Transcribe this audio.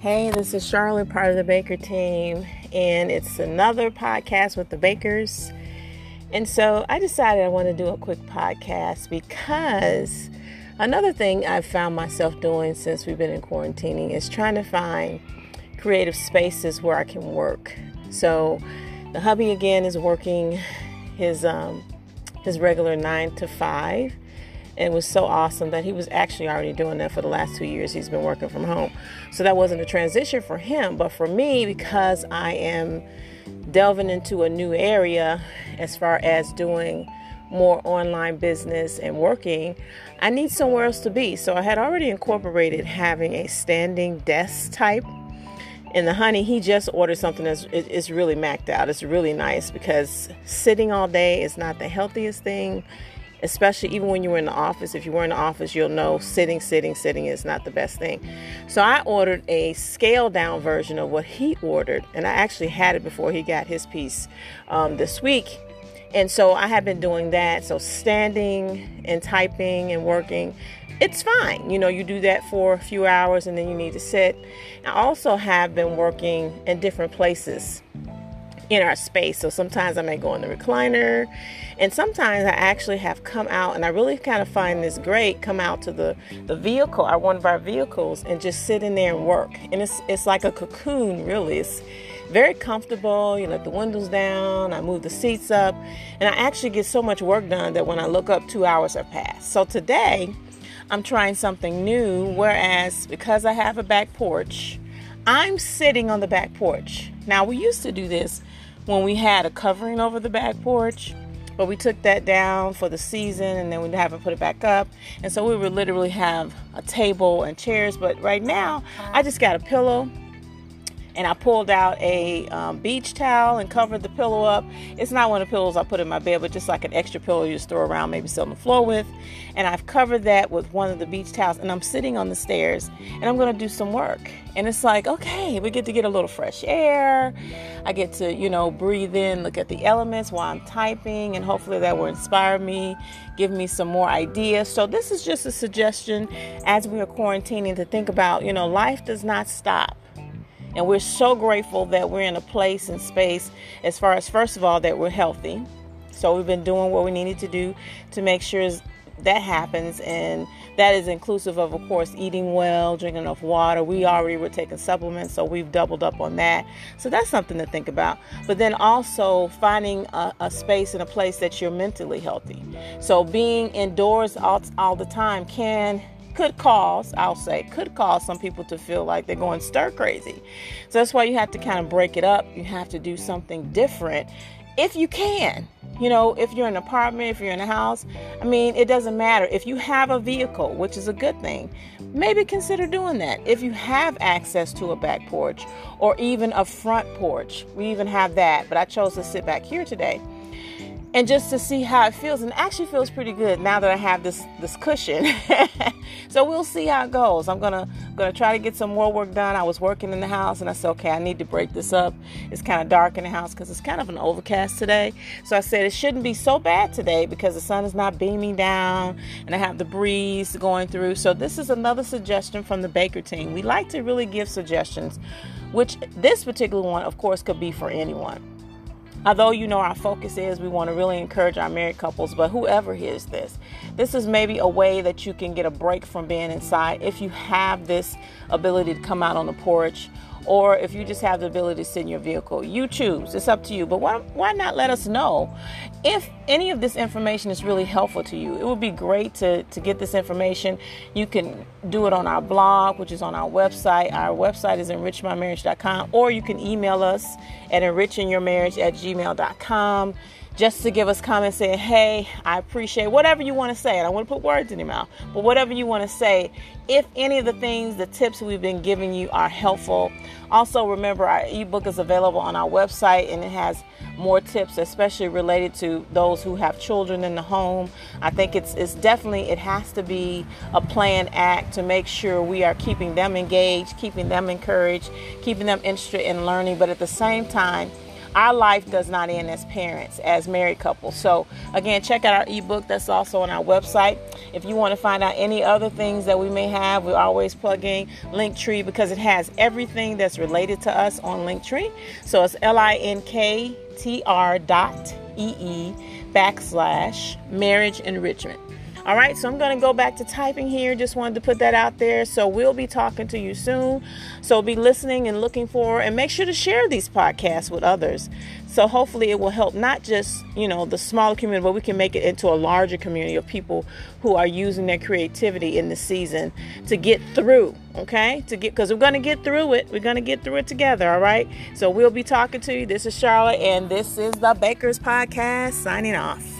Hey, this is Charlotte, part of the Baker team, and it's another podcast with the Bakers. And so I decided I want to do a quick podcast because another thing I've found myself doing since we've been in quarantining is trying to find creative spaces where I can work. So the hubby again is working his um, his regular nine to five and it was so awesome that he was actually already doing that for the last two years. He's been working from home. So that wasn't a transition for him. But for me, because I am delving into a new area as far as doing more online business and working, I need somewhere else to be. So I had already incorporated having a standing desk type. And the honey, he just ordered something that's it's really maxed out. It's really nice because sitting all day is not the healthiest thing especially even when you were in the office. If you were in the office, you'll know sitting, sitting, sitting is not the best thing. So I ordered a scaled down version of what he ordered, and I actually had it before he got his piece um, this week. And so I have been doing that. So standing and typing and working, it's fine. You know, you do that for a few hours and then you need to sit. I also have been working in different places in our space. So sometimes I may go in the recliner, and sometimes I actually have come out, and I really kind of find this great. Come out to the the vehicle, or one of our vehicles, and just sit in there and work. And it's it's like a cocoon, really. It's very comfortable. You let the windows down. I move the seats up, and I actually get so much work done that when I look up, two hours have passed. So today. I'm trying something new, whereas because I have a back porch, I'm sitting on the back porch. Now, we used to do this when we had a covering over the back porch, but we took that down for the season and then we haven't put it back up. And so we would literally have a table and chairs. But right now, I just got a pillow and I pulled out a um, beach towel and covered the pillow up. It's not one of the pillows I put in my bed, but just like an extra pillow you just throw around, maybe sit on the floor with. And I've covered that with one of the beach towels, and I'm sitting on the stairs and I'm gonna do some work. And it's like, okay, we get to get a little fresh air. I get to, you know, breathe in, look at the elements while I'm typing, and hopefully that will inspire me, give me some more ideas. So, this is just a suggestion as we are quarantining to think about, you know, life does not stop and we're so grateful that we're in a place and space, as far as first of all, that we're healthy. So we've been doing what we needed to do to make sure that happens. And that is inclusive of, of course, eating well, drinking enough water. We already were taking supplements, so we've doubled up on that. So that's something to think about. But then also finding a, a space and a place that you're mentally healthy. So being indoors all, all the time can could cause, I'll say, could cause some people to feel like they're going stir crazy. So that's why you have to kind of break it up. You have to do something different if you can. You know, if you're in an apartment, if you're in a house, I mean, it doesn't matter. If you have a vehicle, which is a good thing, maybe consider doing that. If you have access to a back porch or even a front porch, we even have that, but I chose to sit back here today and just to see how it feels and it actually feels pretty good now that I have this this cushion. So we'll see how it goes. I'm gonna gonna try to get some more work done. I was working in the house and I said okay I need to break this up. It's kind of dark in the house because it's kind of an overcast today. So I said it shouldn't be so bad today because the sun is not beaming down and I have the breeze going through. So this is another suggestion from the Baker team. We like to really give suggestions which this particular one of course could be for anyone Although you know our focus is we want to really encourage our married couples, but whoever hears this, this is maybe a way that you can get a break from being inside if you have this ability to come out on the porch or if you just have the ability to in your vehicle. You choose. It's up to you. But why, why not let us know if any of this information is really helpful to you? It would be great to, to get this information. You can do it on our blog, which is on our website. Our website is enrichmymarriage.com, or you can email us at enrichingyourmarriage at gmail.com just to give us comments saying, hey, I appreciate whatever you want to say. I don't want to put words in your mouth, but whatever you want to say, if any of the things, the tips we've been giving you are helpful. Also, remember our ebook is available on our website and it has more tips, especially related to those who have children in the home. I think it's, it's definitely, it has to be a planned act to make sure we are keeping them engaged, keeping them encouraged, keeping them interested in learning, but at the same time, our life does not end as parents, as married couples. So, again, check out our ebook that's also on our website. If you want to find out any other things that we may have, we're always plugging Linktree because it has everything that's related to us on Linktree. So it's L I N K T R dot E E backslash marriage enrichment. All right, so I'm going to go back to typing here. Just wanted to put that out there. So we'll be talking to you soon. So be listening and looking for, and make sure to share these podcasts with others. So hopefully it will help not just, you know, the smaller community, but we can make it into a larger community of people who are using their creativity in the season to get through, okay? To get because we're going to get through it. We're going to get through it together, all right? So we'll be talking to you. This is Charlotte and this is the Bakers podcast signing off.